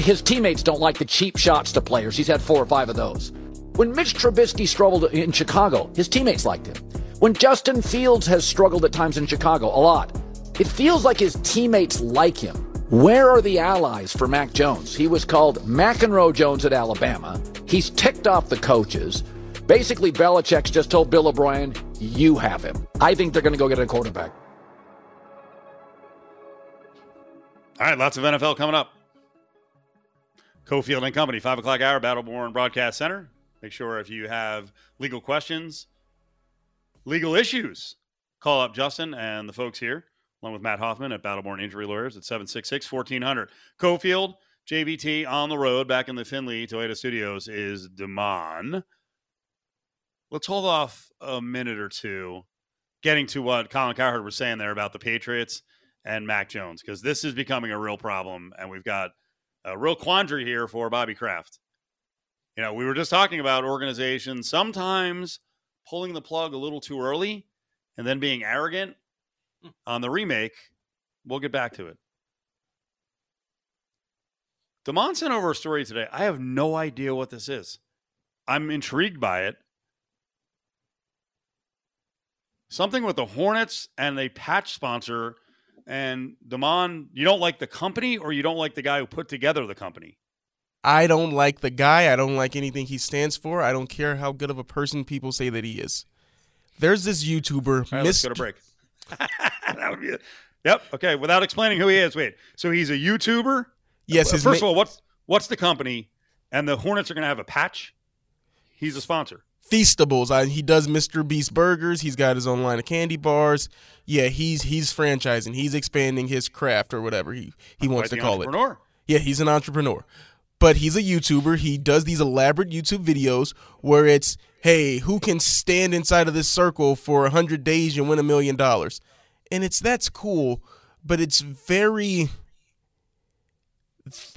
his teammates don't like the cheap shots to players. He's had four or five of those. When Mitch Trubisky struggled in Chicago, his teammates liked him. When Justin Fields has struggled at times in Chicago, a lot, it feels like his teammates like him. Where are the allies for Mac Jones? He was called McEnroe Jones at Alabama. He's ticked off the coaches. Basically, Belichick's just told Bill O'Brien, you have him. I think they're going to go get a quarterback. All right, lots of NFL coming up. Cofield and Company, 5 o'clock hour, Battleborn Broadcast Center. Make sure if you have legal questions, legal issues, call up Justin and the folks here, along with Matt Hoffman at Battleborn Injury Lawyers at 766 1400. Cofield, JVT on the road back in the Finley Toyota Studios is Damon. Let's hold off a minute or two getting to what Colin Cowherd was saying there about the Patriots and Mac Jones, because this is becoming a real problem. And we've got a real quandary here for Bobby Kraft. You know, we were just talking about organizations sometimes pulling the plug a little too early and then being arrogant hmm. on the remake. We'll get back to it. Damon sent over a story today. I have no idea what this is. I'm intrigued by it. Something with the Hornets and a patch sponsor. And Damon, you don't like the company or you don't like the guy who put together the company? I don't like the guy. I don't like anything he stands for. I don't care how good of a person people say that he is. There's this YouTuber. All right, let's go to break. that would be it. Yep. Okay. Without explaining who he is, wait. So he's a YouTuber. Yes. First of all, what's what's the company? And the Hornets are going to have a patch. He's a sponsor. Feastables. I, he does Mr. Beast burgers. He's got his own line of candy bars. Yeah, he's he's franchising. He's expanding his craft or whatever he he wants to call it. Yeah, he's an entrepreneur. But he's a YouTuber. He does these elaborate YouTube videos where it's, hey, who can stand inside of this circle for 100 days and win a million dollars? And it's that's cool, but it's very.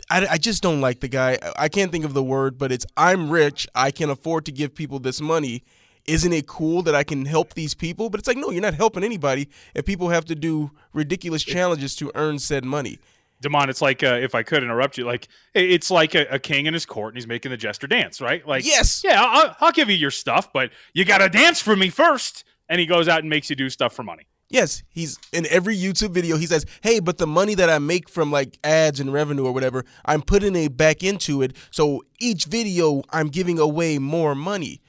I, I just don't like the guy. I can't think of the word, but it's I'm rich. I can afford to give people this money. Isn't it cool that I can help these people? But it's like, no, you're not helping anybody if people have to do ridiculous challenges to earn said money. Demond, it's like uh, if I could interrupt you, like it's like a, a, king in his court and he's making the jester dance, right? Like, yes, yeah, I'll, I'll give you your stuff, but you got to dance for me first. And he goes out and makes you do stuff for money. Yes, he's in every YouTube video. He says, "Hey, but the money that I make from like ads and revenue or whatever, I'm putting it back into it. So each video, I'm giving away more money."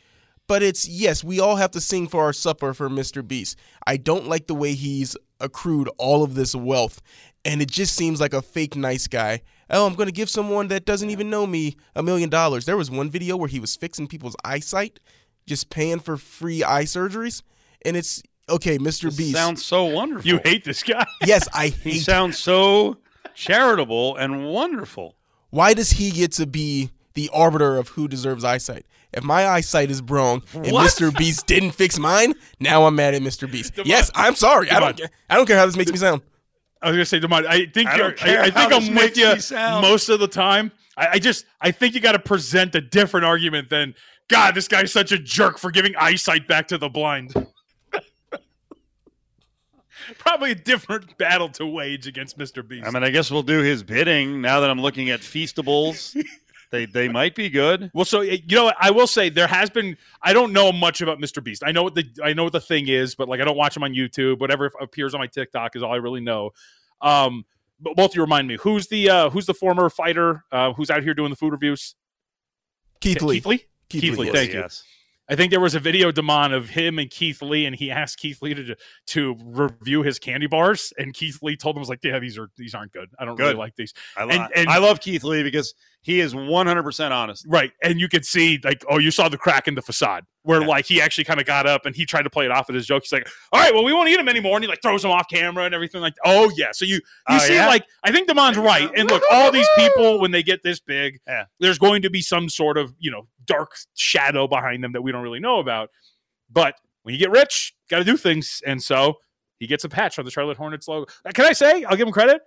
But it's yes, we all have to sing for our supper for Mr. Beast. I don't like the way he's accrued all of this wealth, and it just seems like a fake nice guy. Oh, I'm going to give someone that doesn't even know me a million dollars. There was one video where he was fixing people's eyesight, just paying for free eye surgeries, and it's okay, Mr. This Beast. sounds so wonderful. You hate this guy. yes, I hate. he sounds so charitable and wonderful. Why does he get to be the arbiter of who deserves eyesight? If my eyesight is wrong and What? Mr. Beast didn't fix mine, now I'm mad at Mr. Beast. Come yes. I'm sorry. I don't. care. I don't care how this makes me sound. I was gonna say, Demond, I think I you're. I, I think I'm with you most of the time. I, I just, I think you got to present a different argument than, God, this guy's such a jerk for giving eyesight back to the blind. Probably a different battle to wage against Mr. Beast. I mean, I guess we'll do his bidding now that I'm looking at Feastables. they they might be good. Well, so you know. I will say there has been. I don't know much about Mr. Beast. I know what the I know what the thing is, but like I don't watch him on YouTube. Whatever appears on my TikTok is all I really know. Um, but both of you remind me who's the uh, who's the former fighter uh, who's out here doing the food reviews? Keith Lee. Keith Lee. Keith Keith Lee, Lee. yes. Thank you. I think there was a video, Damon, of him and Keith Lee, and he asked Keith Lee to to review his candy bars, and Keith Lee told him was like, "Yeah, these are these aren't good. I don't really like these." I, lo- And- and- I love Keith Lee because he is 100% honest. Right. And you could see, like, oh, you saw the crack in the facade where, Yeah. like, he actually kind of got up and he tried to play it off at his joke. He's like, all right, well, we won't eat him anymore. And he, like, throws him off camera and everything. Like, oh, yeah. So you, you Oh, see, yeah? like, I think Damon's right. And look, all these people, when they get this big, Yeah. there's going to be some sort of, you know, dark shadow behind them that we don't really know about. But when you get rich, got to do things. And so he gets a patch on the Charlotte Hornets logo. Uh, Can I say, I'll give him credit.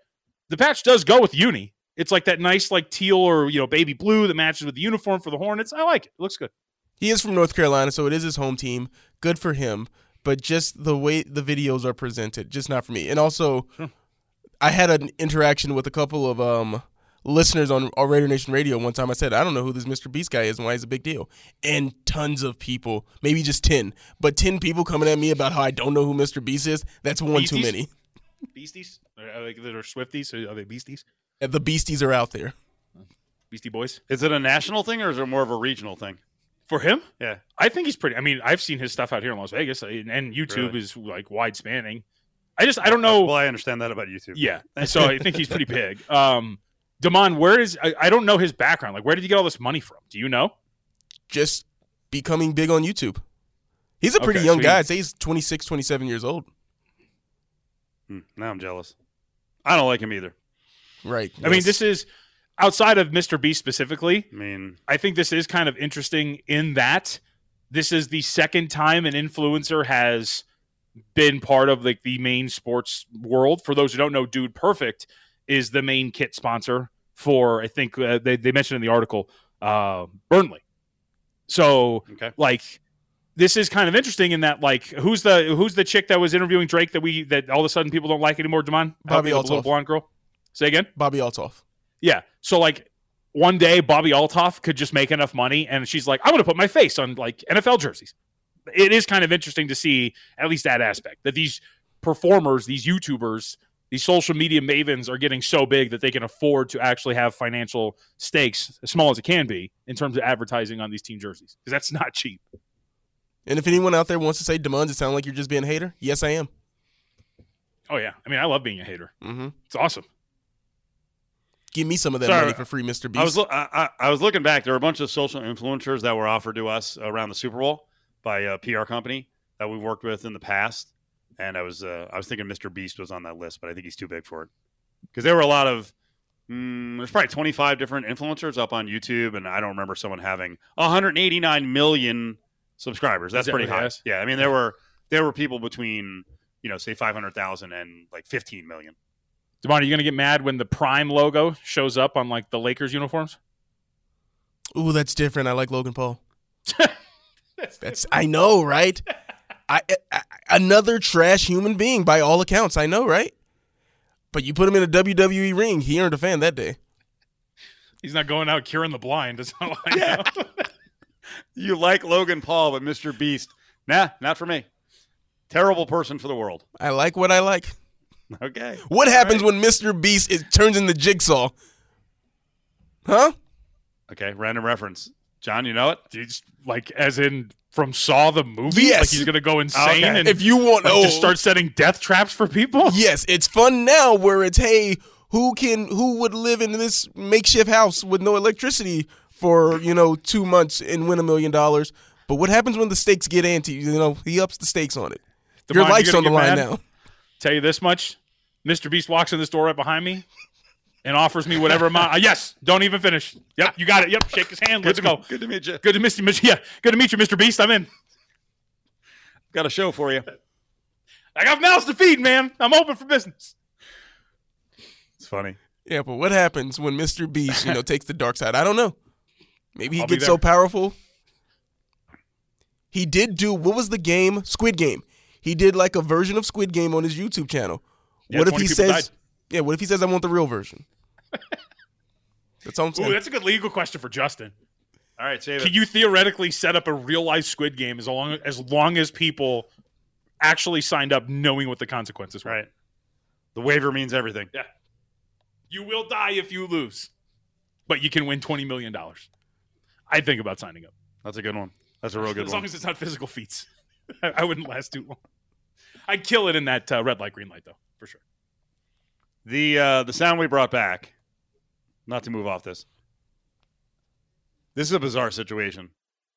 The patch does go with uni. It's like that nice, like teal or you know, baby blue that matches with the uniform for the Hornets. I like it. It looks good. He is from North Carolina, so it is his home team. Good for him. But just the way the videos are presented, just not for me. And also, I had an interaction with a couple of um listeners on our Raider Nation Radio one time. I said, I don't know who this Mr. Beast guy is and why he's a big deal. And tons of people, maybe just 10, but 10 people coming at me about how I don't know who Mr. Beast is. That's one too many. Beasties? Are they, that are Swifties? Are they Beasties? And The Beasties are out there. Beastie Boys? Is it a national thing or is it more of a regional thing? For him? Yeah. I think he's pretty. I mean, I've seen his stuff out here in Las Vegas, and and YouTube Really? is like wide spanning. I just, I don't know. Well, I understand that about YouTube. Yeah, so I think he's pretty big. Um, Damon, where is? I, I don't know his background. Like, where did he get all this money from? Do you know? Just becoming big on YouTube. He's a pretty Okay, young so guy. I'd say he's 26, 27 years old. Hmm, now I'm jealous. I don't like him either. Right. I mean, this is outside of Mr. Beast specifically. I mean, I think this is kind of interesting in that this is the second time an influencer has been part of like the main sports world. For those who don't know, Dude Perfect is the main kit sponsor for I think uh, they they mentioned in the article uh, Burnley. So okay. like this is kind of interesting in that like who's the who's the chick that was interviewing Drake that we that all of a sudden people don't like anymore, Damon? Help Bobbi me, little Althoff. blonde girl. Say again. Bobbi Althoff. Yeah. So like one day Bobbi Althoff could just make enough money and she's like, I'm gonna put my face on like NFL jerseys. It is kind of interesting to see at least that aspect that these performers, these YouTubers, these social media mavens are getting so big that they can afford to actually have financial stakes, as small as it can be, in terms of advertising on these team jerseys. Because that's not cheap. And if anyone out there wants to say, Demond, it sound like you're just being a hater? Yes, I am. Oh yeah. I mean, I love being a hater. Mm-hmm. It's awesome. Give me some of that Sorry, money for free, Mr. Beast. I was lo- I, I, I was looking back. There were a bunch of social influencers that were offered to us around the Super Bowl by a PR company that we've worked with in the past, and I was uh, I was thinking Mr. Beast was on that list, but I think he's too big for it because there were a lot of mm, there's probably 25 different influencers up on YouTube, and I don't remember someone having 189 million subscribers. That's that pretty high. has? Yeah, I mean there were there were people between you know say 500,000 and like 15 million. Devon, are you gonna get mad when the Prime logo shows up on like the Lakers uniforms? Ooh, that's different. I like Logan Paul. That's I know, right? I, I another trash human being by all accounts. I know, right? But you put him in a WWE ring, he earned a fan that day. He's not going out curing the blind. That's all I know. You like Logan Paul, but Mr. Beast, nah, not for me. Terrible person for the world. I like what I like. Okay. What happens when Mr. Beast is, turns into Jigsaw? Huh? Okay. Random reference. John, you know it? He's like, as in from Saw the movie. Yes. Like he's gonna go insane Okay. and If you want, like, oh, just start setting death traps for people. Yes, it's fun now where it's hey, who can who would live in this makeshift house with no electricity for, you know, 2 months and win a million dollars. But what happens when the stakes get ante? You know, he ups the stakes on it. Your life's on the line mad? now. Tell you this much: Mr. Beast walks in this door right behind me and offers me whatever amount. Uh, yes, don't even finish. Yep, you got it. Yep, shake his hand. Let's good to go. Me, good to meet you. Good to meet you. Mr. Yeah, good to meet you, Mr. Beast. I'm in. Got a show for you. I got mouths to feed, man. I'm open for business. It's funny. Yeah, but what happens when Mr. Beast, you know, takes the dark side? I don't know. Maybe he I'll gets so powerful. He did do what was the game? Squid Game. He did like a version of Squid Game on his YouTube channel. Yeah, what if he says died. Yeah, what if he says I want the real version? That's all I'm saying. Ooh, that's a good legal question for Justin. All right, save Can it. you theoretically set up a real life Squid Game as long as long as people actually signed up knowing what the consequences were? Right. The waiver means everything. Yeah. You will die if you lose, but you can win twenty million dollars. I'd think about signing up That's a good one. That's a real good as one. As long as it's not physical feats. I, I wouldn't last too long. I'd kill it in that uh, red light, green light, though, for sure. The uh, the sound we brought back, not to move off this. This is a bizarre situation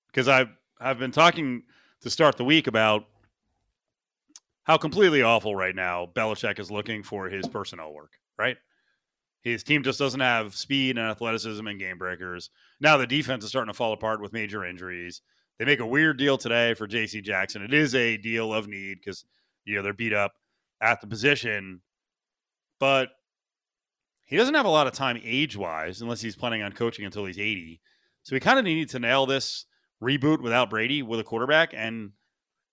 because I've I've been talking to start the week about how completely awful right now Belichick is looking for his personnel work. Right, his team just doesn't have speed and athleticism and game breakers. Now the defense is starting to fall apart with major injuries. They make a weird deal today for J.C. Jackson. It is a deal of need because you know they're beat up at the position but he doesn't have a lot of time age wise unless he's planning on coaching until he's 80. So we kind of need to nail this reboot without Brady with a quarterback, and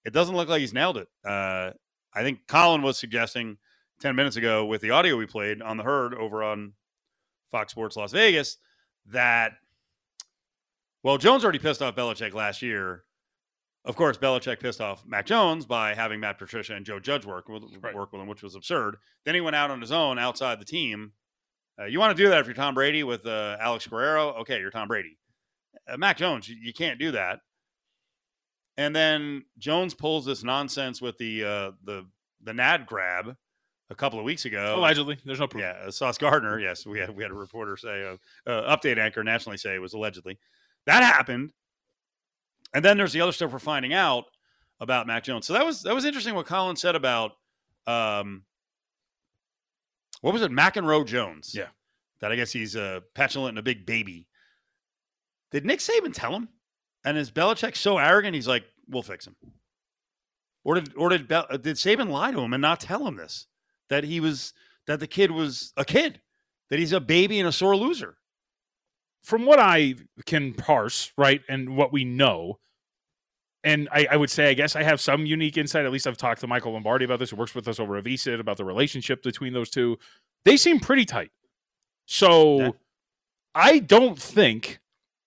it doesn't look like he's nailed it. Uh, I think Colin was suggesting 10 minutes ago with the audio we played on the herd over on Fox Sports Las Vegas that, well, Jones already pissed off Belichick last year. Of course, Belichick pissed off Mac Jones by having Matt Patricia and Joe Judge work with, Right. work with him, which was absurd. Then he went out on his own outside the team. Uh, you want to do that if you're Tom Brady with uh, Alex Guerrero? Okay, you're Tom Brady. Uh, Mac Jones, you, you can't do that. And then Jones pulls this nonsense with the uh, the the NAD grab a couple of weeks ago. Allegedly, there's no proof. Yeah, uh, Sauce Gardner. Yes, we had we had a reporter say, uh, uh, update anchor nationally say it was allegedly that happened, and then there's the other stuff we're finding out about Mac Jones. So that was that was interesting what Colin said about um, what was it, Mac and McEnroe Jones? Yeah. that I guess he's uh, petulant and a big baby. Did Nick Saban tell him? And is Belichick so arrogant? He's like, "We'll fix him." Or did or did Bel- did Saban lie to him and not tell him this? That he was that the kid was a kid, that he's a baby and a sore loser. From what I can parse, right, and what we know, and I, I would say, I guess I have some unique insight. At least I've talked to Michael Lombardi about this, who works with us over at VSiN, about the relationship between those two. They seem pretty tight. So Yeah. I don't think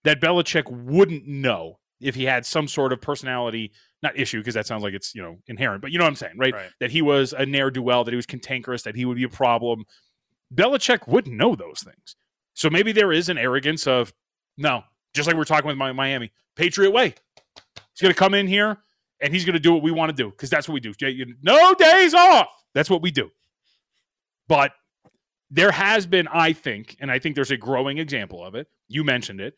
that Belichick wouldn't know if he had some sort of personality, not issue, because that sounds like it's, you know, inherent, but you know what I'm saying, right? Right. That he was a ne'er do well, that he was cantankerous, that he would be a problem. Belichick wouldn't know those things. So maybe there is an arrogance of, no, just like we we're talking with Miami, Patriot way. He's going to come in here and he's going to do what we want to do because that's what we do. No days off. That's what we do. But there has been, I think, and I think there's a growing example of it. You mentioned it.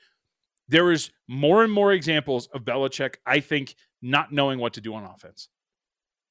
There is more and more examples of Belichick, I think, not knowing what to do on offense.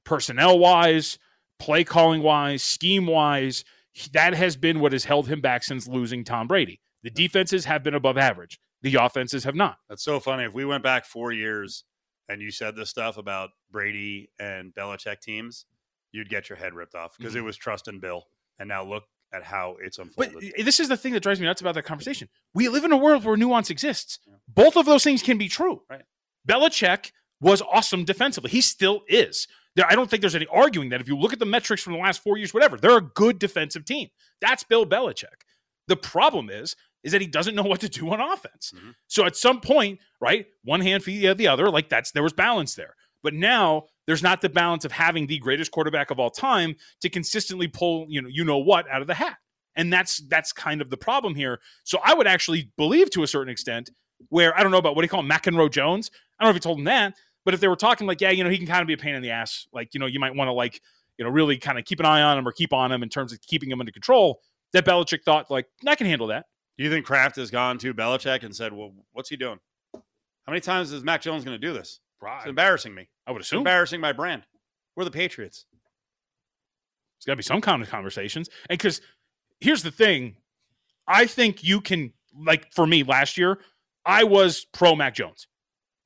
Personnel wise, play calling wise, scheme wise, that has been what has held him back since losing Tom Brady. The defenses have been above average. The offenses have not. That's so funny. If we went back four years and you said this stuff about Brady and Belichick teams, you'd get your head ripped off because it mm-hmm. was trust and Bill. And now look at how it's unfolded. i- this is the thing that drives me nuts about that conversation. We live in a world where nuance exists. Both of those things can be true. Right. Belichick was awesome defensively. He still is. There, I don't think there's any arguing that if you look at the metrics from the last four years, whatever, they're a good defensive team. That's Bill Belichick. The problem is, is that he doesn't know what to do on offense. Mhm. So at some point, right, one hand feed the other, like that's there was balance there. But now there's not the balance of having the greatest quarterback of all time to consistently pull, you know, you know what out of the hat. And that's that's kind of the problem here. So I would actually believe to a certain extent where I don't know about what do you call him, McEnroe Jones. I don't know if he told him that, but if they were talking like, yeah, you know, he can kind of be a pain in the ass. Like, you know, you might want to like, you know, really kind of keep an eye on him or keep on him in terms of keeping him under control. That Belichick thought, like, I can handle that. do you think Kraft has gone to Belichick and said, well, what's he doing? How many times is Mac Jones going to do this? It's embarrassing me. I would assume. It's embarrassing my brand. We're the Patriots. There's got to be some kind of conversations. And because here's the thing, I think you can like for me last year, I was pro Mac Jones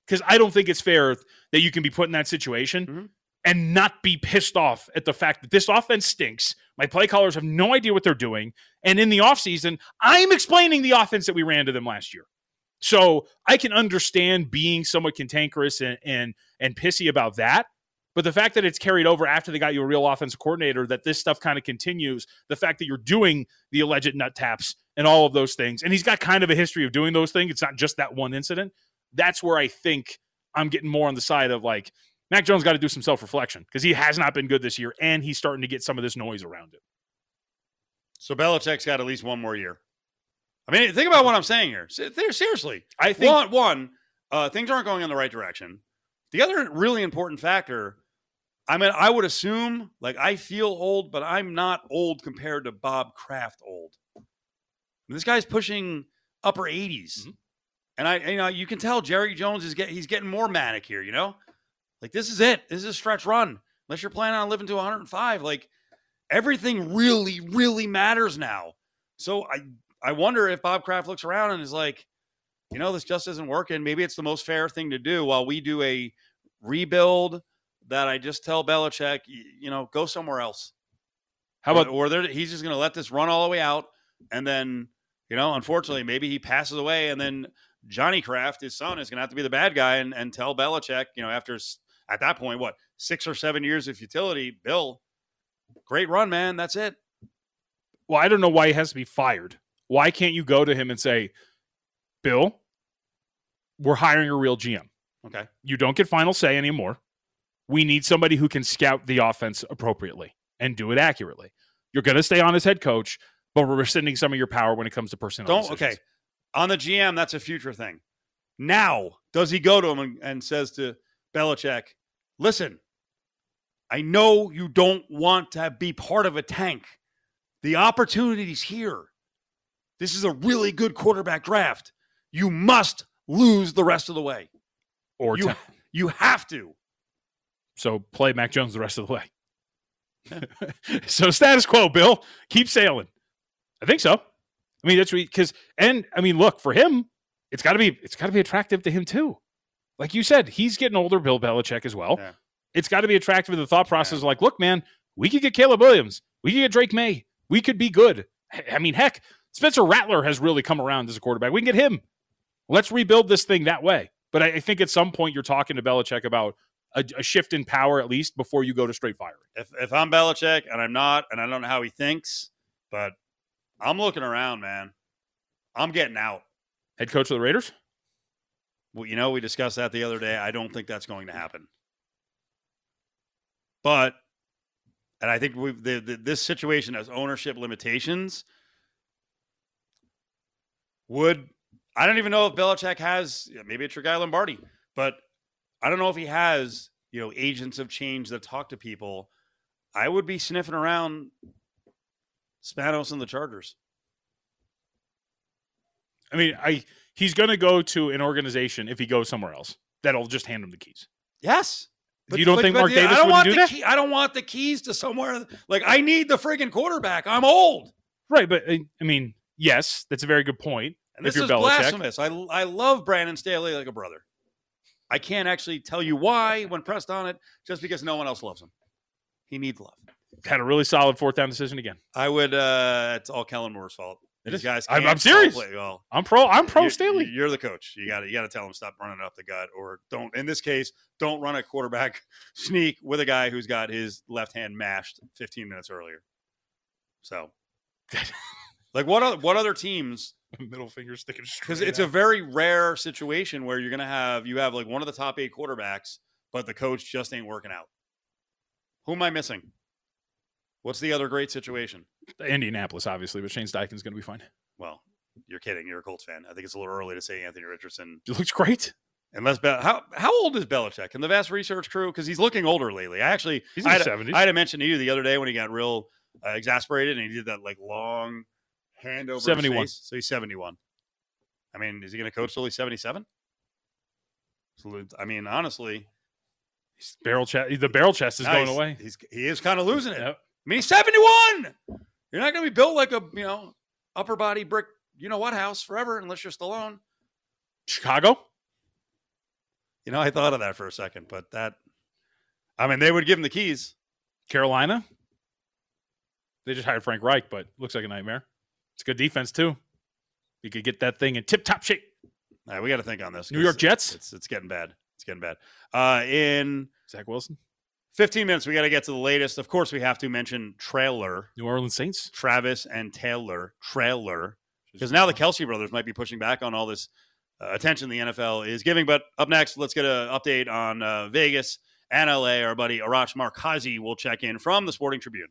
because I don't think it's fair that you can be put in that situation Mhm. and not be pissed off at the fact that this offense stinks. My play callers have no idea what they're doing, and in the offseason, I'm explaining the offense that we ran to them last year. So I can understand being somewhat cantankerous and and and pissy about that. But the fact that it's carried over after they got you a real offensive coordinator, that this stuff kind of continues, the fact that you're doing the alleged nut taps and all of those things, and he's got kind of a history of doing those things. It's not just that one incident. That's where I think I'm getting more on the side of like Mac Jones got to do some self reflection because he has not been good this year, and he's starting to get some of this noise around it. So Belichick's got at least one more year. I mean, think about what I'm saying here. Seriously. I think One, one uh, things aren't going in the right direction. The other really important factor, I mean, I would assume, like, I feel old, but I'm not old compared to Bob Kraft old. This guy's pushing upper 80s. Mhm. And I, you know, you can tell Jerry Jones is get, he's getting more manic here, you know? Like, this is it. This is a stretch run. Unless you're planning on living to 105. Like, everything really, really matters now. So I, I wonder if Bob Kraft looks around and is like, you know, this just isn't working. Maybe it's the most fair thing to do while we do a rebuild that I just tell Belichick, you know, go somewhere else. how about or they're, he's just going to let this run all the way out, and then, you know, unfortunately, maybe he passes away, and then Johnny Kraft, his son, is going to have to be the bad guy and, and tell Belichick, you know, after at that point, what six or seven years of futility, Bill, great run, man. That's it. well, I don't know why he has to be fired. Why can't you go to him and say, Bill, we're hiring a real GM. Okay. You don't get final say anymore. We need somebody who can scout the offense appropriately and do it accurately. You're going to stay on as head coach, but we're rescinding some of your power when it comes to personnel. Don't decisions. okay. On the GM, that's a future thing. Now, does he go to him and, and says to Belichick, listen, I know you don't want to be part of a tank. The opportunity's here. This is a really good quarterback draft. You must lose the rest of the way. Or You, ta- you have to. so play Mac Jones the rest of the way. so status quo, Bill. Keep sailing. I think so. I mean, that's because, and I mean, look for him. It's got to be. It's got to be attractive to him too. Like you said, he's getting older. Bill Belichick as well. Yeah. It's got to be attractive to the thought process. Like, look, man, we could get Caleb Williams. We could get Drake Maye. We could be good. I mean, heck, Spencer Rattler has really come around as a quarterback. We can get him. Let's rebuild this thing that way. But I, I think at some point you're talking to Belichick about a, a shift in power at least before you go to straight firing. If, if I'm Belichick, and I'm not, and I don't know how he thinks, but I'm looking around, man. I'm getting out. Head coach of the Raiders? Well, you know, we discussed that the other day. I don't think that's going to happen. But, and I think we've the, the, this situation has ownership limitations. Would I don't even know if Belichick has maybe it's your guy Lombardi, but I don't know if he has you know agents of change that talk to people. I would be sniffing around Spanos and the Chargers. I mean, I he's going to go to an organization if he goes somewhere else that'll just hand him the keys. Yes. But, You don't think Mark Davis I don't want do the that? Key, I don't want the keys to somewhere. Like I need the friggin' quarterback. I'm old, Right, but I I mean, yes, that's a very good point. and If this you're is Belichick. blasphemous. I I love Brandon Staley like a brother. I can't actually tell you why when pressed on it, just because no one else loves him. He needs love. Had a really solid fourth down decision again. I would. uh It's all Kellen Moore's fault. It These is. guys. I'm- can't I'm serious. play well. I'm pro. I'm pro you- Staley. You're the coach. You got to you got to tell him stop running up the gut, or don't. In this case, don't run a quarterback sneak with a guy who's got his left hand mashed 15 minutes earlier. So, like what other what other teams? Middle finger sticking Because it's a very rare situation where you're gonna have you have like one of the top eight quarterbacks, but the coach just ain't working out. Who am I missing? What's the other great situation? Indianapolis, obviously, but Shane Steichen's going to be fine. Well, you're kidding. You're a Colts fan. I think it's a little early to say Anthony Richardson He looks great. Unless Be- how how old is Belichick and the vast research crew? Because he's looking older lately. I actually He's in I had. I had to mention to you the other day when he got real uh, exasperated and he did that like long hand over 71. So he's seventy one. I mean, is he going to coach till he's seventy seven? I mean, honestly, Barrel chest. The barrel chest is going away. He's he is kind of losing it. Yep. I mean, he's seventy one. You're not going to be built like a you know upper body brick you know what house forever unless you're Stallone. Chicago. You know, I thought of that for a second, but that, I mean, they would give him the keys. Carolina. They just hired Frank Reich, but looks like a nightmare. It's good defense too. You could get that thing in tip top shape. All right, we got to think on this. New York Jets? It's it's getting bad. It's getting bad. Uh, in Zach Wilson. 15 minutes, we got to get to the latest. Of course, we have to mention trailer New Orleans Saints. Travis and Taylor trailer because now the Kelsey brothers might be pushing back on all this uh, attention the NFL is giving. But up next, let's get an update on uh, Vegas and LA. Our buddy Arash Markazi will check in from the Sporting Tribune.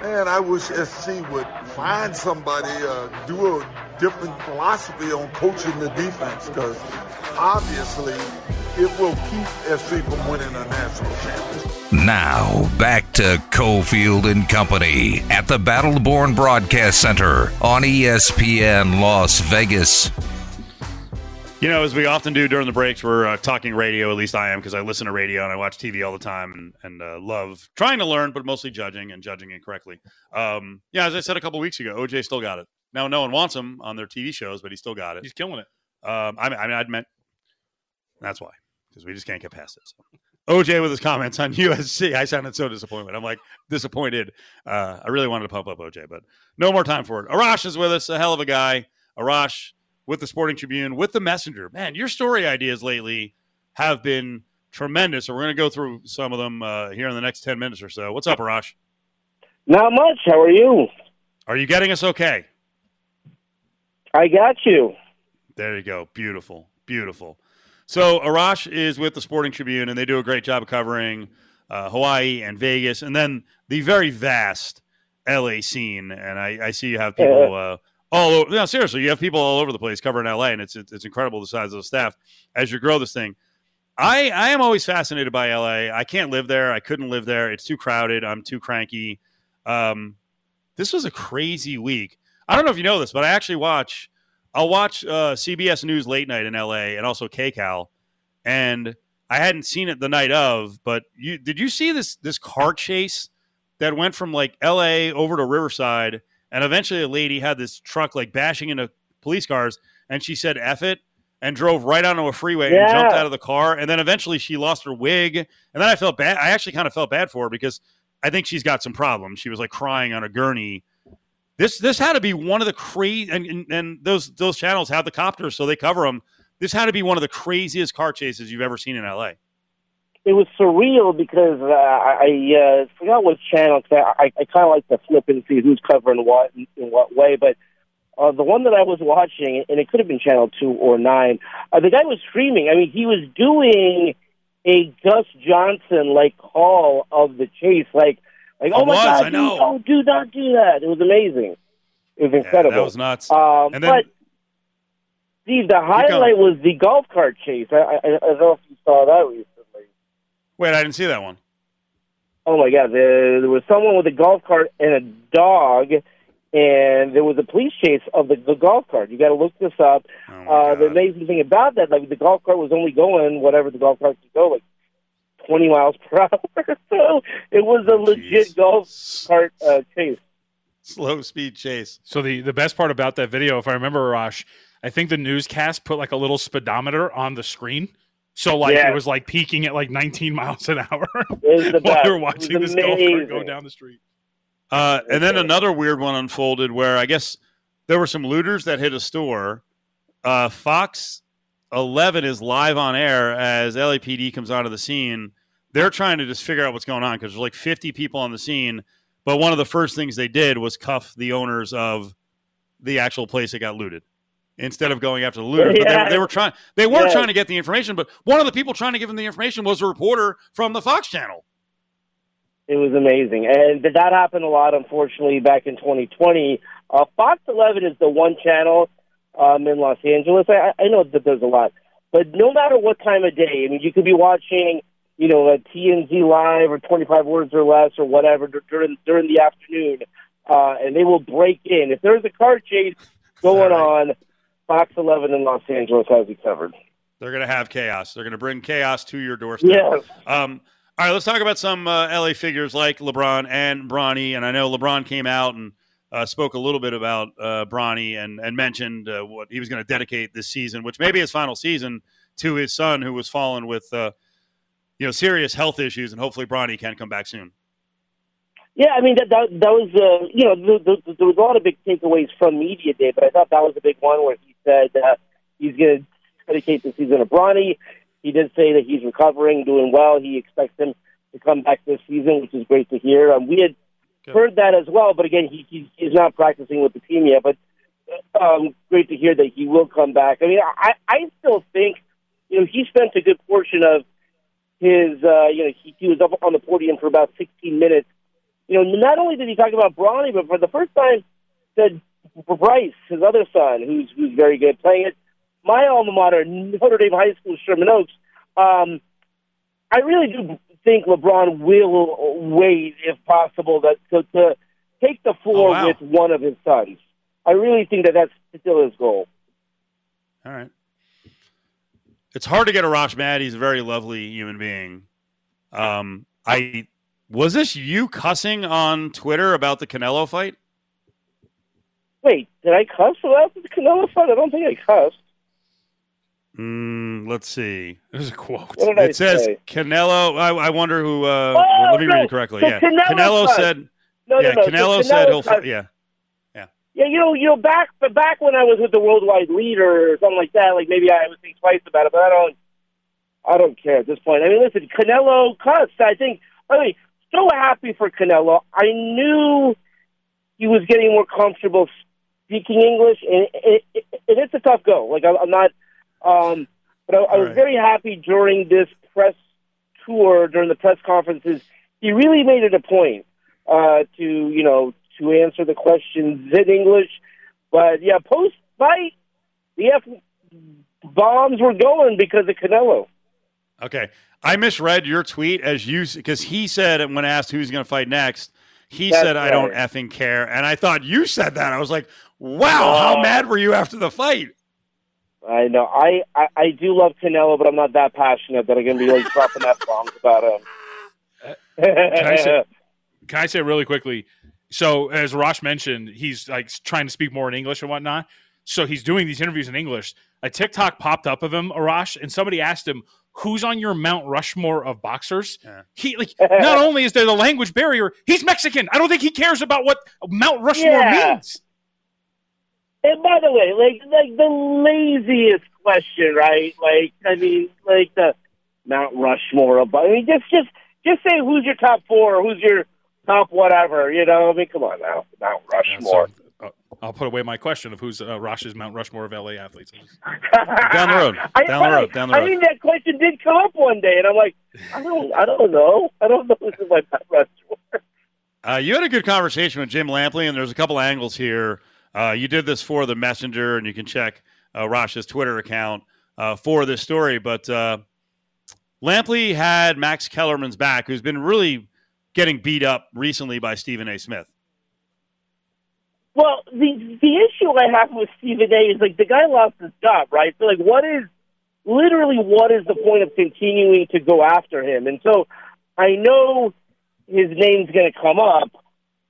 Man, I wish SC would find somebody, uh, do a different philosophy on coaching the defense because obviously it will keep SC from winning a national championship. Now, back to Cofield and Company at the Battleborn Broadcast Center on ESPN Las Vegas. You know, as we often do during the breaks, we're uh, talking radio. At least I am because I listen to radio and I watch TV all the time and and uh, love trying to learn, but mostly judging and judging incorrectly. Um, yeah, as I said a couple weeks ago, OJ still got it. Now, no one wants him on their TV shows, but he still got it. He's killing it. Um, I mean, I mean, I'd meant that's why because we just can't get past it. So. OJ with his comments on USC, I sounded so disappointed. I'm like disappointed. Uh, I really wanted to pump up OJ, but no more time for it. Arash is with us, a hell of a guy. Arash with the Sporting Tribune, with the Messenger. Man, your story ideas lately have been tremendous. So we're going to go through some of them uh, here in the next ten minutes or so. What's up, Arash? Not much. How are you? Are you getting us okay? I got you. There you go. Beautiful. Beautiful. So Arash is with the Sporting Tribune, and they do a great job of covering uh, Hawaii and Vegas, and then the very vast LA scene. And I, I see you have people uh, all over. No, seriously, you have people all over the place covering LA, and it's it's, incredible the size of the staff as you grow this thing. I I am always fascinated by LA. I can't live there. I couldn't live there. It's too crowded. I'm too cranky. Um, this was a crazy week. I don't know if you know this, but I actually watch. I'll watch uh, CBS News late night in LA and also KCAL, and I hadn't seen it the night of. But you did you see this this car chase that went from like LA over to Riverside, and eventually a lady had this truck like bashing into police cars, and she said "eff it" and drove right onto a freeway Yeah. and jumped out of the car, and then eventually she lost her wig, and then I felt bad. I actually kind of felt bad for her because I think she's got some problems. She was like crying on a gurney. This this had to be one of the crazy and, and and those those channels have the copters, so they cover them. This had to be one of the craziest car chases you've ever seen in LA. It was surreal because uh, I uh, forgot what channel. 'cause I, I, I kind of like to flip and see who's covering what in, in what way. But uh, the one that I was watching, and it could have been channel two or nine, uh, the guy was screaming. I mean, he was doing a Gus Johnson like call of the chase, like like oh my was, god, I know. dude, oh do not do that. It was amazing. It was Yeah, incredible. that was nuts. Um, And then- but Steve, the highlight was the golf cart chase. I, I, I don't know if you saw that recently. Wait, I didn't see that one. Oh my God! There, there was someone with a golf cart and a dog, and there was a police chase of the, the golf cart. You got to look this up. Oh my Uh, the amazing thing about that, like the golf cart was only going whatever the golf cart could go, like twenty miles per hour. so it was a legit Jeez. golf cart uh, chase. Slow speed chase. So the the best part about that video, if I remember, Rosh, I think the newscast put like a little speedometer on the screen. So like Yeah. it was like peaking at like 19 miles an hour It was the while best. we were watching this golf cart go down the street. Uh, and then another weird one unfolded where I guess there were some looters that hit a store. Uh, Fox 11 is live on air as LAPD comes onto the scene. They're trying to just figure out what's going on because there's like 50 people on the scene. But one of the first things they did was cuff the owners of the actual place that got looted instead of going after the looters. But they, were, they were trying. They were Yeah. trying to get the information, but one of the people trying to give them the information was a reporter from the Fox channel. It was amazing, and th- that happened a lot. Unfortunately, back in 2020, uh, Fox 11 is the one channel um, in Los Angeles. I, I know that there's a lot, but no matter what time of day, I mean, you could be watching, you know, a TMZ Live or 25 Words or Less or whatever during during the afternoon, uh, and they will break in if there's a car chase going on. Fox 11 in Los Angeles has it covered. They're going to have chaos. They're going to bring chaos to your doorstep. Yes. Um, all right, let's talk about some uh, LA figures like LeBron and Bronny. And I know LeBron came out and uh, spoke a little bit about uh, Bronny and, and mentioned uh, what he was going to dedicate this season, which may be his final season, to his son who was fallen with uh, you know serious health issues, and hopefully Bronny can come back soon. Yeah, I mean that that, that was uh, you know there, there, there was a lot of big takeaways from media day, but I thought that was a big one where he said uh, he's going to dedicate the season to Bronny. He did say that he's recovering, doing well. He expects him to come back this season, which is great to hear. Um, we had Good. heard that as well, but again, he, he he's not practicing with the team yet. But um, great to hear that he will come back. I mean, I I still think you know he spent a good portion of his uh, you know he, he was up on the podium for about 16 minutes you know, not only did he talk about Bronny, but for the first time said Bryce, his other son, who's who's very good, playing at my alma mater, Notre Dame High School, Sherman Oaks. Um, I really do think LeBron will wait, if possible, that to, to take the floor Oh, wow. with one of his sons. I really think that that's still his goal. All right. It's hard to get a Arash mad. He's a very lovely human being. Um, I was this you cussing on Twitter about the Canelo fight? Wait, did I cuss about the Canelo fight? I don't think I cussed. Mm, let's see. There's a quote. What did I It says say? Canelo. I, I wonder who. Uh, Oh, well, let me read no, it correctly. the Yeah, Canelo Canelo said. No, yeah, no, no. so Canelo said he'll. cussed- Yeah, Yeah, you know, you know, back but back when I was with the worldwide leader or something like that, like maybe I would think twice about it, but I don't I don't care at this point. I mean listen, Canelo cussed. I think I mean so happy for Canelo. I knew he was getting more comfortable speaking English, and it, it, it, it's a tough go. Like I, I'm not, um, but I, I was right. very happy during this press tour, during the press conferences. He really made it a point uh, to you know to answer the questions in English. But yeah, post fight, the F bombs were going because of Canelo. Okay. I misread your tweet as you because he said when asked who's going to fight next, he That's said, "I don't right. effing care," and I thought you said that. I was like, "Wow, how Oh. mad were you after the fight?" I know. I, I I do love Canelo, but I'm not that passionate that I'm going to be like dropping f bombs about him. Can I say, can I say really quickly? So, as Rosh mentioned, he's like trying to speak more in English and whatnot. So he's doing these interviews in English. A TikTok popped up of him, Arash, and somebody asked him, "Who's on your Mount Rushmore of boxers?" Yeah. He like not only is there the language barrier, he's Mexican. I don't think he cares about what Mount Rushmore Yeah. means. And by the way, like like the laziest question, right? Like I mean, like the Mount Rushmore. Of, I mean, just just just say who's your top four, who's your top whatever. You know, I mean, come on now, Mount Yeah, Rushmore. so, uh, I'll put away my question of who's uh, Rosh's Mount Rushmore of LA athletes. Down the road. I, Down the I- road. Down the road. I think that question did come up one day, and I'm like, I don't, I don't know, I don't know who's in my Mount Rushmore. Uh, you had a good conversation with Jim Lampley, and there's a couple angles here. Uh, you did this for the Messenger, and you can check uh, Rosh's Twitter account uh, for this story. But uh, Lampley had Max Kellerman's back, who's been really getting beat up recently by Stephen A. Smith. Well, the the issue I have with Stephen A. is like the guy lost his job, right? So like, what is literally what is the point of continuing to go after him? And so I know his name's going to come up,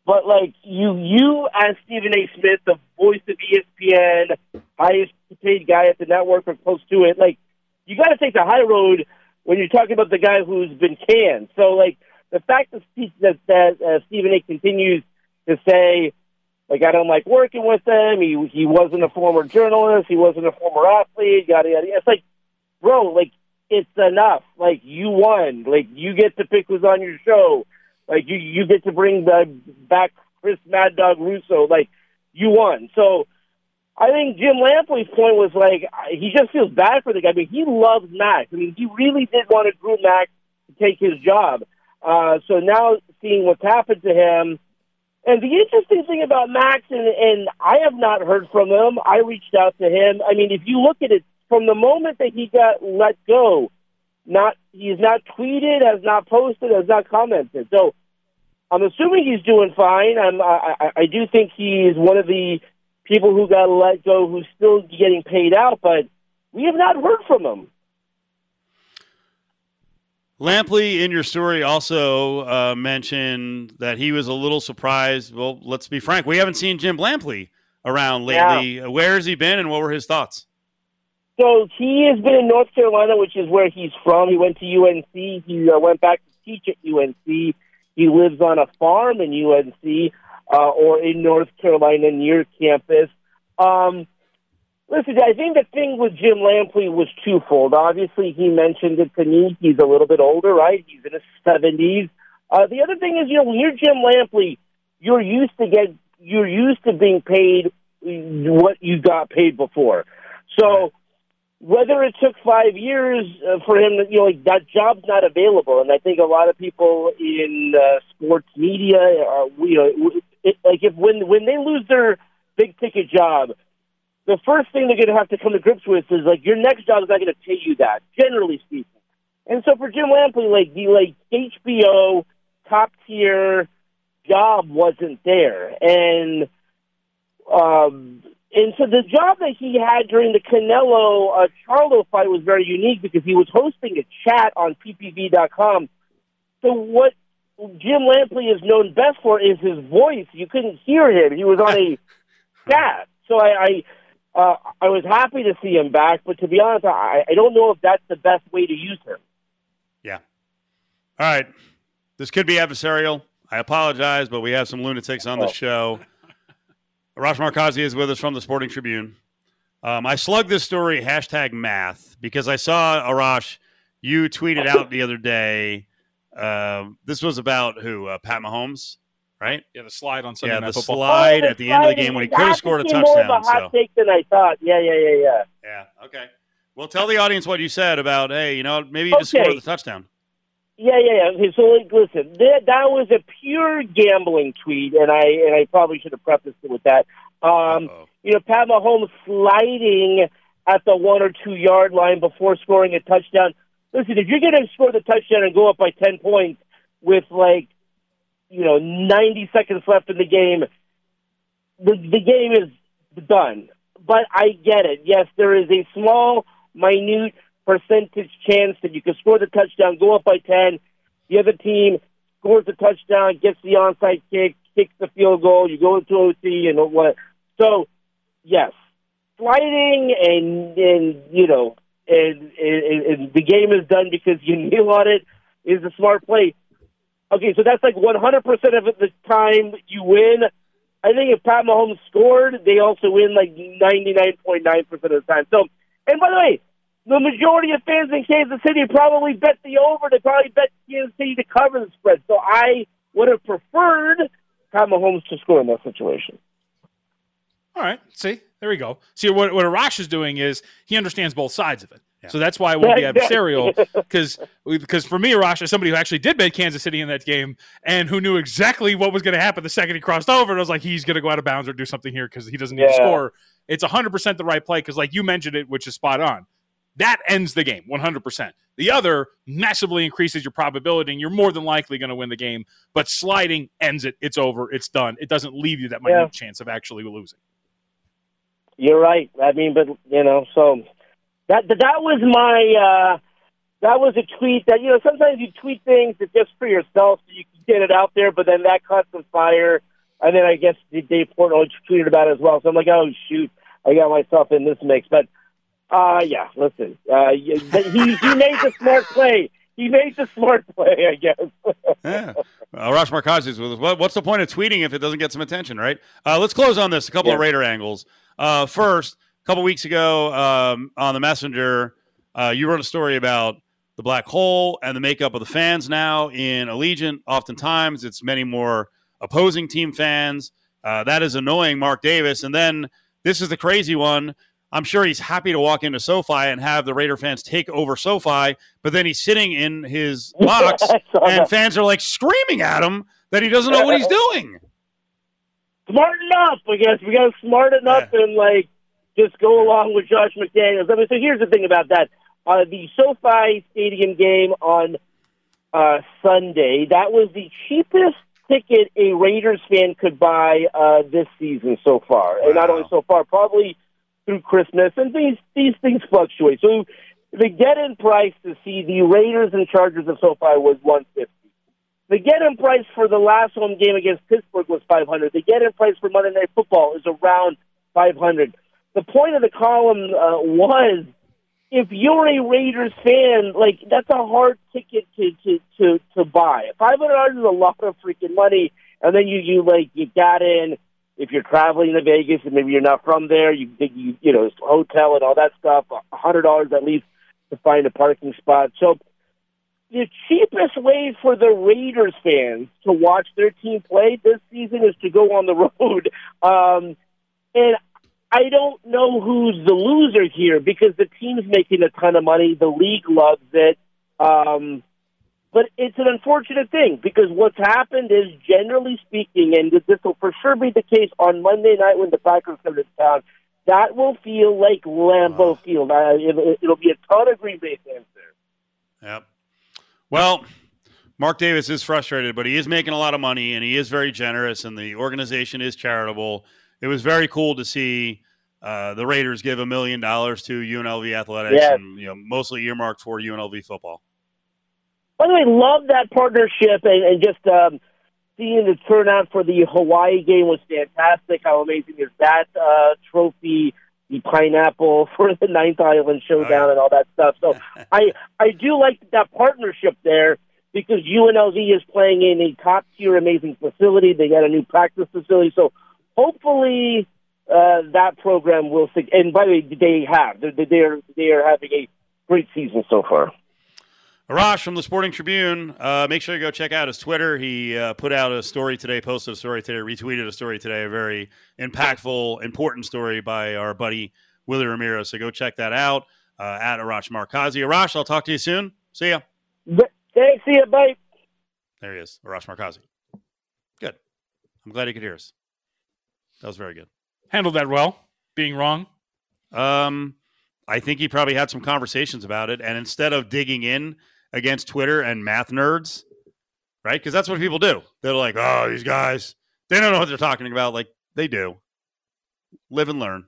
but like you, you as Stephen A. Smith, the voice of ESPN, highest paid guy at the network or close to it, like you got to take the high road when you're talking about the guy who's been canned. So like the fact that Steve- that, that uh, Stephen A. continues to say like I don't like working with him. He he wasn't a former journalist. He wasn't a former athlete. Yada yada. It's like, bro, like it's enough. Like you won. Like you get to pick who's on your show. Like you you get to bring the back Chris Mad Dog Russo. Like you won. So I think Jim Lampley's point was like he just feels bad for the guy. I mean, he loves Max. I mean, he really did want to groom Max to take his job. Uh, so now seeing what's happened to him. And the interesting thing about Max, and, and I have not heard from him. I reached out to him. I mean, if you look at it from the moment that he got let go, not he's not tweeted, has not posted, has not commented. So I'm assuming he's doing fine. I'm, I, I, I do think he's one of the people who got let go who's still getting paid out, but we have not heard from him. Lampley, in your story, also uh, mentioned that he was a little surprised. Well, let's be frank, we haven't seen Jim Lampley around lately. Where has he been, and what were his thoughts? So he has been in North Carolina, which is where he's from. He went to UNC. He uh, went back to teach at UNC. He lives on a farm in UNC uh, or in North Carolina near campus. Um, listen, I think the thing with Jim Lampley was twofold. Obviously, he mentioned it to me. He's a little bit older, right? He's in his seventies. Uh, the other thing is, you know, when you're Jim Lampley, you're used to get you're used to being paid what you got paid before. So whether it took five years uh, for him, you know, like that job's not available, and I think a lot of people in uh, sports media, are, you know, it, like if when when they lose their big ticket job, the first thing they're going to have to come to grips with is like your next job is not going to pay you that, generally speaking. And so for Jim Lampley, like the like HBO top tier job wasn't there, and um, and so the job that he had during the Canelo uh, Charlo fight was very unique because he was hosting a chat on PPV.com. So what Jim Lampley is known best for is his voice. You couldn't hear him; he was on a chat. So I, I, uh, I was happy to see him back. But to be honest, I, I don't know if that's the best way to use him. Yeah. All right. This could be adversarial. I apologize, but we have some lunatics on the Oh. show. Arash Markazi is with us from the Sporting Tribune. Um, I slugged this story hashtag math because I saw Arash. You tweeted out the other day. Uh, this was about who? Uh, Pat Mahomes. Right? Yeah, the slide on Sunday Yeah, Night the Football. slide Oh, at the end of the game when he could have scored a became More of a hot So take than I thought. Yeah, yeah, yeah, yeah. yeah, okay. Well, tell the audience what you said about hey, you know, maybe you just Okay. scored the touchdown. Yeah, yeah, yeah. Okay, so like, listen, that, that was a pure gambling tweet, and I and I probably should have prefaced it with that. Um, Uh-oh. you know, Pat Mahomes sliding at the one or two yard line before scoring a touchdown. Listen, if you're going to score the touchdown and go up by ten points with like, you know, ninety seconds left in the game, the the game is done. But I get it. Yes, there is a small, minute percentage chance that you can score the touchdown, go up by ten. The other team scores the touchdown, gets the onside kick, kicks the field goal. You go into OT and what? So, yes, sliding and and you know, and, and, and the game is done because you kneel on it is a smart play. Okay, so that's like 100% of the time you win. I think if Pat Mahomes scored, they also win like 99.9% of the time. So, and by the way, the majority of fans in Kansas City probably bet the over. They probably bet Kansas City to cover the spread. So I would have preferred Pat Mahomes to score in that situation. All right. See, there we go. See, what, what Arash is doing is he understands both sides of it. Yeah. So that's why it won't be adversarial. Because because for me, Arash is somebody who actually did bet Kansas City in that game and who knew exactly what was going to happen the second he crossed over. And I was like, he's going to go out of bounds or do something here because he doesn't need to score. It's 100% the right play because, like you mentioned it, which is spot on. That ends the game 100%. The other massively increases your probability, and you're more than likely going to win the game. But sliding ends it. It's over. It's done. It doesn't leave you that minute Yeah. chance of actually losing. You're right. I mean, but you know, so that that was my uh that was a tweet that you know sometimes you tweet things that just for yourself so you can get it out there, but then that caught some fire, and then I guess Dave Portnoy tweeted about it as well. So I'm like, oh shoot, I got myself in this mix. But uh yeah, listen, uh, he he made the smart play. He made the smart play, I guess. Yeah. Uh, Arash Markazi's with us. What, what's the point of tweeting if it doesn't get some attention, right? Uh, let's close on this. A couple of Raider angles. Uh, first, a couple weeks ago um, on the Messenger, uh, you wrote a story about the black hole and the makeup of the fans now in Allegiant. Oftentimes, it's many more opposing team fans. Uh, that is annoying, Mark Davis. And then this is the crazy one. I'm sure he's happy to walk into SoFi and have the Raider fans take over SoFi, but then he's sitting in his box and that. fans are like screaming at him that he doesn't know what he's doing. Smarten up. I guess we got to smarten up and like just go along with Josh McDaniels. I mean, so here's the thing about that: uh, the SoFi Stadium game on uh, Sunday that was the cheapest ticket a Raiders fan could buy uh, this season so far, and not only so far, probably through Christmas. And these these things fluctuate. So the get-in price to see the Raiders and Chargers of SoFi was one fifty. The get-in price for the last home game against Pittsburgh was 500. The get-in price for Monday Night Football is around 500. The point of the column uh, was, if you're a Raiders fan, like that's a hard ticket to to to, to buy. 500 dollars is a lot of freaking money, and then you you like you got in. If you're traveling to Vegas and maybe you're not from there, you you you know hotel and all that stuff. A hundred dollars at least to find a parking spot. So the cheapest way for the Raiders fans to watch their team play this season is to go on the road. Um, and I don't know who's the loser here because the team's making a ton of money. The league loves it. Um, but it's an unfortunate thing because what's happened is, generally speaking, and this will for sure be the case on Monday night when the Packers come to town, that will feel like Lambeau Field. Uh, it, it'll be a ton of Green Bay fans there. Yep. Well, Mark Davis is frustrated, but he is making a lot of money and he is very generous, and the organization is charitable. It was very cool to see uh, the Raiders give a million dollars to UNLV athletics, Yes. and you know mostly earmarked for UNLV football. By the way, love that partnership and, and just um, seeing the turnout for the Hawaii game was fantastic. How amazing is that uh, trophy? The pineapple for the Ninth Island Showdown Oh, and all that stuff. So I I do like that partnership there because UNLV is playing in a top tier, amazing facility. They got a new practice facility, so hopefully uh, that program will. And by the way, they have they're they are they are having a great season so far. Arash from the Sporting Tribune. Uh, make sure you go check out his Twitter. He uh, put out a story today, posted a story today, retweeted a story today, a very impactful, important story by our buddy Willie Ramirez. So go check that out uh, at Arash Markazi. Arash, I'll talk to you soon. See ya. Thanks. See you. Bye. There he is, Arash Markazi. Good. I'm glad he could hear us. That was very good. Handled that well, being wrong. Um, I think he probably had some conversations about it, and instead of digging in against Twitter and math nerds, right? Because that's what people do. They're like, "Oh, these guys, they don't know what they're talking about." Like they do. Live and learn.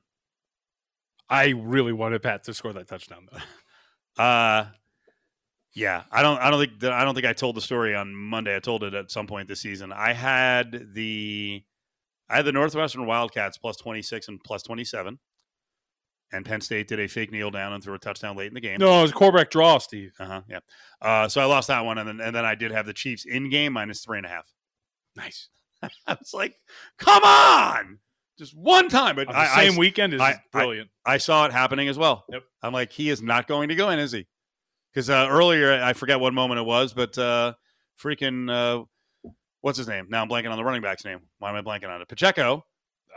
I really wanted Pat to score that touchdown though. Uh yeah, I don't. I don't think that. I don't think I told the story on Monday. I told it at some point this season. I had the, I had the Northwestern Wildcats plus twenty six and plus twenty seven, and Penn State did a fake kneel down and threw a touchdown late in the game. No, it was a quarterback draw, Steve. Uh huh. Yeah. Uh, so I lost that one, and then and then I did have the Chiefs in game minus three and a half. Nice. I was like, come on, just one time. But On the I, same I, weekend is I- I- brilliant. I saw it happening as well. Yep. I'm like, he is not going to go in, is he? Because uh, earlier, I forget what moment it was, but uh, freaking, uh, what's his name? Now I'm blanking on the running back's name. Why am I blanking on it? Pacheco.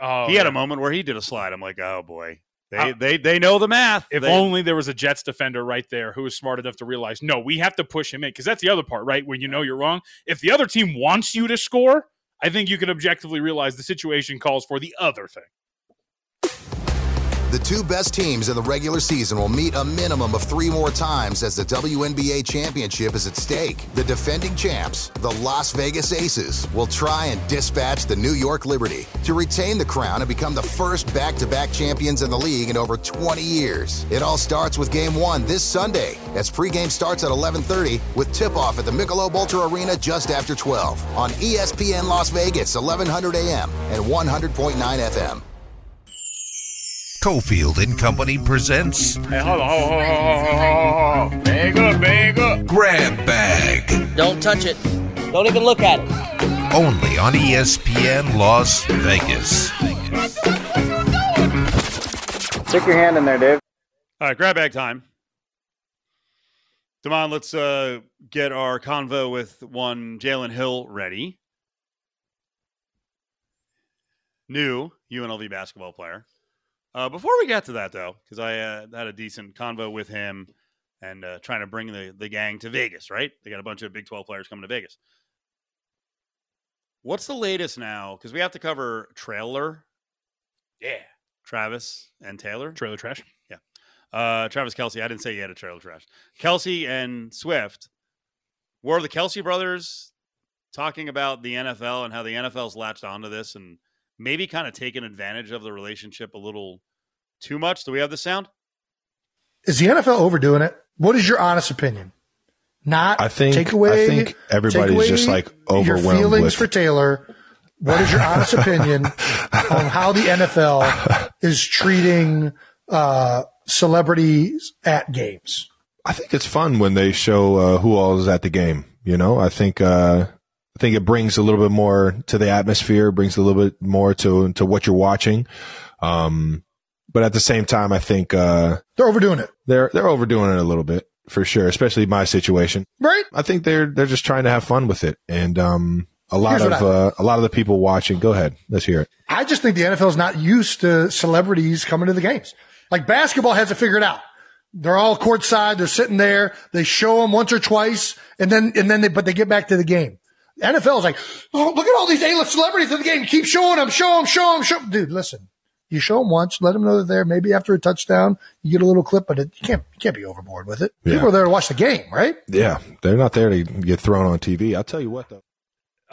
oh, he had yeah. a moment where he did a slide. I'm like, oh boy, they Uh, they they know the math. If They- only there was a Jets defender right there who was smart enough to realize, no, we have to push him in because that's the other part, right? When you know you're wrong. If the other team wants you to score, I think you can objectively realize the situation calls for the other thing. The two best teams in the regular season will meet a minimum of three more times as the WNBA championship is at stake. The defending champs, the Las Vegas Aces, will try and dispatch the New York Liberty to retain the crown and become the first back-to-back champions in the league in over 20 years. It all starts with game one this Sunday as pregame starts at 11:30 with tip-off at the Michelob Ultra Arena just after 12 on ESPN Las Vegas, 1100 AM and 100.9 FM. Cofield and Company presents Hey, hold on. Hold on, hold on, hold on. Bag up, bag up. Grab Bag, Don't touch it. Don't even look at it. only on ESPN Las Vegas. Stick your hand in there, Dave. All right, grab bag time. Damon, let's uh, get our convo with one Jalen Hill ready. New UNLV basketball player. Uh, before we get to that, though, because I uh, had a decent convo with him and uh, trying to bring the, the gang to Vegas, right? They got a bunch of Big 12 players coming to Vegas. What's the latest now? Because we have to cover Trailer, Yeah. Travis, and Taylor. Trailer trash. Yeah. Uh, Travis Kelce. I didn't say he had a trailer trash. Kelce and Swift. Were the Kelce brothers talking about the NFL and how the NFL's latched onto this and maybe kind of taken advantage of the relationship a little too much? Do we have the sound? Is the NFL overdoing it? What is your honest opinion? Not I think- take away. I think everybody's take away just, like, your overwhelmed feelings with- for Taylor. What is your honest opinion on how the NFL is treating uh, celebrities at games? I think it's fun when they show uh, who all is at the game. You know, I think uh, I think it brings a little bit more to the atmosphere, brings a little bit more to to what you're watching. Um, but at the same time, I think uh, They're overdoing it, they're they're overdoing it a little bit for sure, especially my situation. right? I think they're they're just trying to have fun with it, and um, a lot Here's of uh, a lot of the people watching. Go ahead, let's hear it. I just think the NFL is not used to celebrities coming to the games. Like basketball has to figure it figured out. They're all courtside. They're sitting there. They show them once or twice, and then and then they but they get back to the game. NFL is like, oh, look at all these A-list celebrities in the game. Keep showing them, show them, show them, show them. Dude, listen, you show them once, let them know they're there. Maybe after a touchdown, you get a little clip, but it, you can't you can't be overboard with it. People are there to watch the game, right? Yeah, they're not there to get thrown on TV. I'll tell you what though.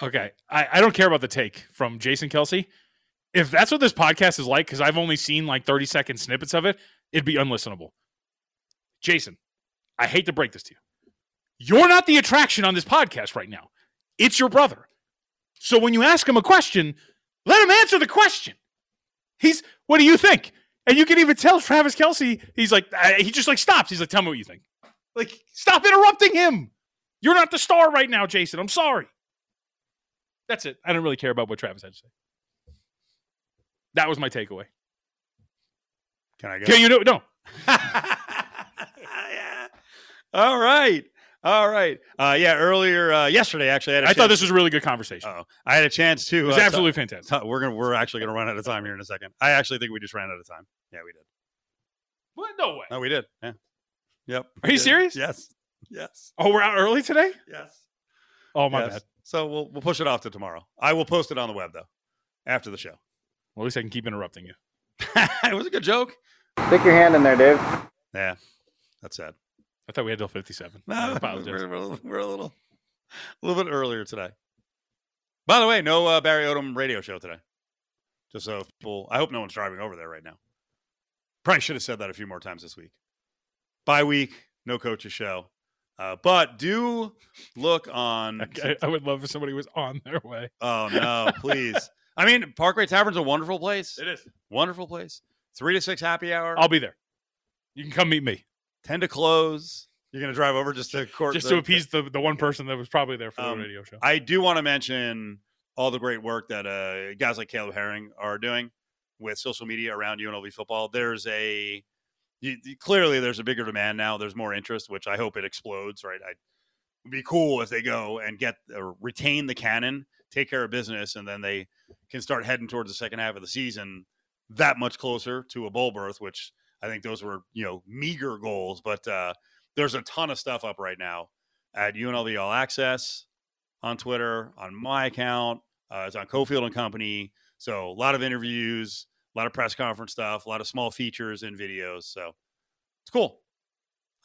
Okay. I, I don't care about the take from Jason Kelce. If that's what this podcast is like, because I've only seen like 30 second snippets of it, it'd be unlistenable. Jason, I hate to break this to you. You're not the attraction on this podcast right now. It's your brother. So when you ask him a question, let him answer the question. He's, what do you think? And you can even tell Travis Kelce, he's like, he just like stops. He's like, tell me what you think. Like, stop interrupting him. You're not the star right now, Jason. I'm sorry. That's it. I don't really care about what Travis had to say. That was my takeaway. Can I go? Can you know? No. yeah. All right. All right. Uh, yeah, earlier uh, yesterday, actually, I, had a I thought this was a really good conversation. Oh, I had a chance to. It was uh, absolutely t- fantastic. t- we're gonna. We're actually gonna run out of time here in a second. I actually think we just ran out of time. Yeah, we did. What? No way. No, we did. Yeah. Yep. Are you did. serious? Yes. Yes. Oh, we're out early today. Yes. Oh my Yes. bad. So we'll we'll push it off to tomorrow. I will post it on the web though, after the show. Well, at least I can keep interrupting you. it was a good joke. Stick your hand in there, Dave. Yeah, that's sad. I thought we had till fifty-seven. I No, apologize. we're, we're, a little- we're a little, a little bit earlier today. By the way, no uh, Barry Odom radio show today. Just so people, I hope no one's driving over there right now. Probably should have said that a few more times this week. Bye week, no coaches show. Uh, but do look on. I, I would love if somebody was on their way. Oh no, please! I mean, Parkway Tavern's a wonderful place. It is. Wonderful place. Three to six happy hour. I'll be there. You can come meet me Ten to close. You're gonna drive over just to court. just the- to appease the, the one person that was probably there for Um, the radio show. I do want to mention all the great work that uh, guys like Caleb Herring are doing with social media around UNLV football. There's a you, you- clearly there's a bigger demand now. There's more interest, which I hope it explodes. Right, I, it'd be cool if they go and get or retain the cannon, take care of business, and then they can start heading towards the second half of the season that much closer to a bowl berth. Which I think those were you know meager goals, but uh, there's a ton of stuff up right now at UNLV All Access on Twitter, on my account. Uh, it's on Cofield and Company. So a lot of interviews, a lot of press conference stuff, a lot of small features and videos. So it's cool.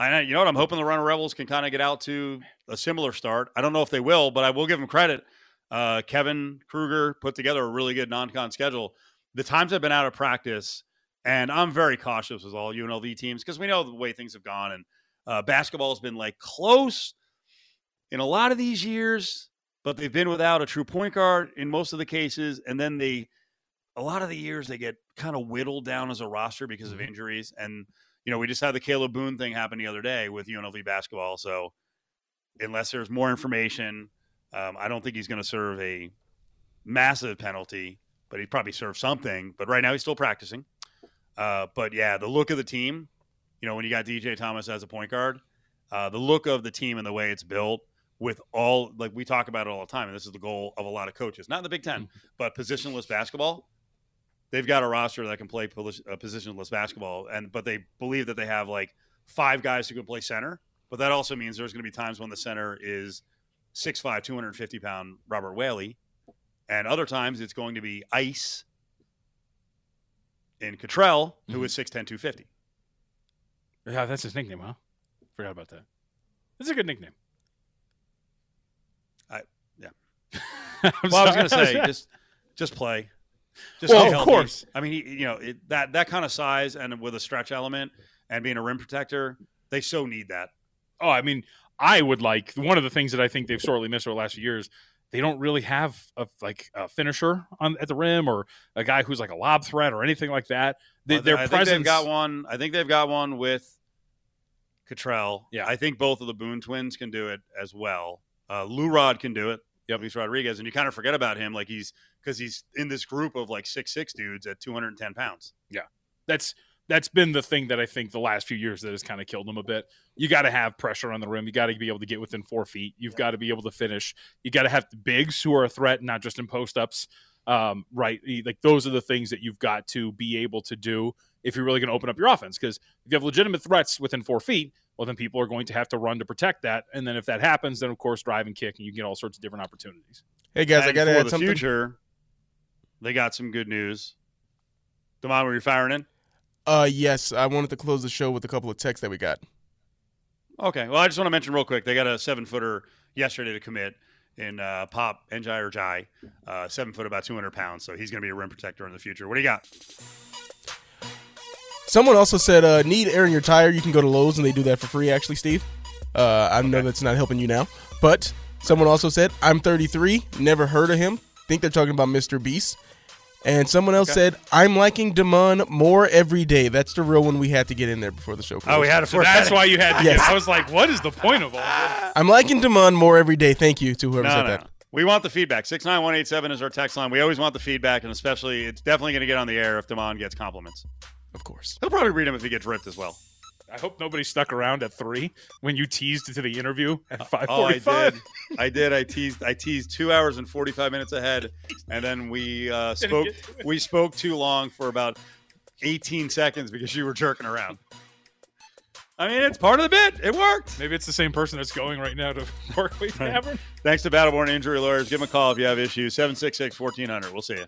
I you know what I'm hoping the Runnin' Rebels can kind of get out to a similar start. I don't know if they will, but I will give them credit. Uh, Kevin Kruger put together a really good non-con schedule. The times I've been out of practice, and I'm very cautious with all UNLV teams because we know the way things have gone, and uh, basketball has been like close in a lot of these years, but they've been without a true point guard in most of the cases. And then they, a lot of the years, they get kind of whittled down as a roster because of injuries. And, you know, we just had the Kalib Boone thing happen the other day with UNLV basketball. So unless there's more information, um, I don't think he's going to serve a massive penalty, but he'd probably serve something. But right now, he's still practicing. Uh, but yeah, the look of the team, you know, when you got DJ Thomas as a point guard, uh, the look of the team and the way it's built with all like we talk about it all the time, and this is the goal of a lot of coaches, not in the Big 10 but positionless basketball. They've got a roster that can play uh, positionless basketball, and but they believe that they have like five guys who can play center. But that also means there's going to be times when the center is 6'5", 250 pound Robert Whaley, and other times it's going to be Ice in Cottrell, who mm-hmm. is 6'10", 250. yeah, that's his nickname, huh? Forgot about that. That's a good nickname. I yeah. Well, I was going to say just just play. Just Well, of healthy. course. I mean, he, you know, it, that that kind of size and with a stretch element and being a rim protector, they so need that. Oh, I mean, I would like one of the things that I think they've sorely missed over the last few years. They don't really have a like a finisher on at the rim or a guy who's like a lob threat or anything like that. They, Uh, their I think presence they've got one. I think they've got one with Cottrell. Yeah. I think both of the Boone twins can do it as well. Uh, Lou Rod can do it. Yep, Luis Rodriguez, and you kind of forget about him, like he's because he's in this group of like six six dudes at two hundred and ten pounds. Yeah, that's that's been the thing that I think the last few years that has kind of killed them a bit. You got to have pressure on the rim. You got to be able to get within four feet. You've got to be able to finish. You got to have the bigs who are a threat, not just in post ups. Um, right, like those are the things that you've got to be able to do if you're really going to open up your offense. Because if you have legitimate threats within four feet, well, then people are going to have to run to protect that. And then if that happens, then of course drive and kick, and you get all sorts of different opportunities. Hey guys, I got to for add the something. future. They got some good news. Demond, were you firing in? Uh, yes, I wanted to close the show with a couple of texts that we got. Okay. Well, I just want to mention real quick. They got a seven footer yesterday to commit in uh, Pop Njai or Jai, uh, seven foot, about 200 pounds. So he's going to be a rim protector in the future. What do you got? Someone also said, uh, need air in your tire. You can go to Lowe's and they do that for free, actually, Steve. Uh, I know that's not helping you now. But someone also said, I'm 33, never heard of him. Think they're talking about Mr. Beast. And someone else Okay. said, I'm liking Damon more every day. That's the real one we had to get in there before the show closed. Oh, we had to So that's why you had. To Yes. get, I was like, what is the point of all this? I'm liking Damon more every day. Thank you to whoever No, said no, that. We want the feedback. 69187 is our text line. We always want the feedback, and especially, it's definitely going to get on the air if Damon gets compliments. Of course. He'll probably read them if he gets ripped as well. I hope nobody stuck around at three when you teased to the interview at five Oh, I did. I did. I teased. I teased two hours and forty-five minutes ahead, and then we uh, spoke. get to it. We spoke too long for about eighteen seconds because you were jerking around. I mean, it's part of the bit. It worked. Maybe it's the same person that's going right now to Barclay Tavern. Thanks to Battleborn Injury Lawyers. Give them a call if you have issues. 766 1400. We'll see you.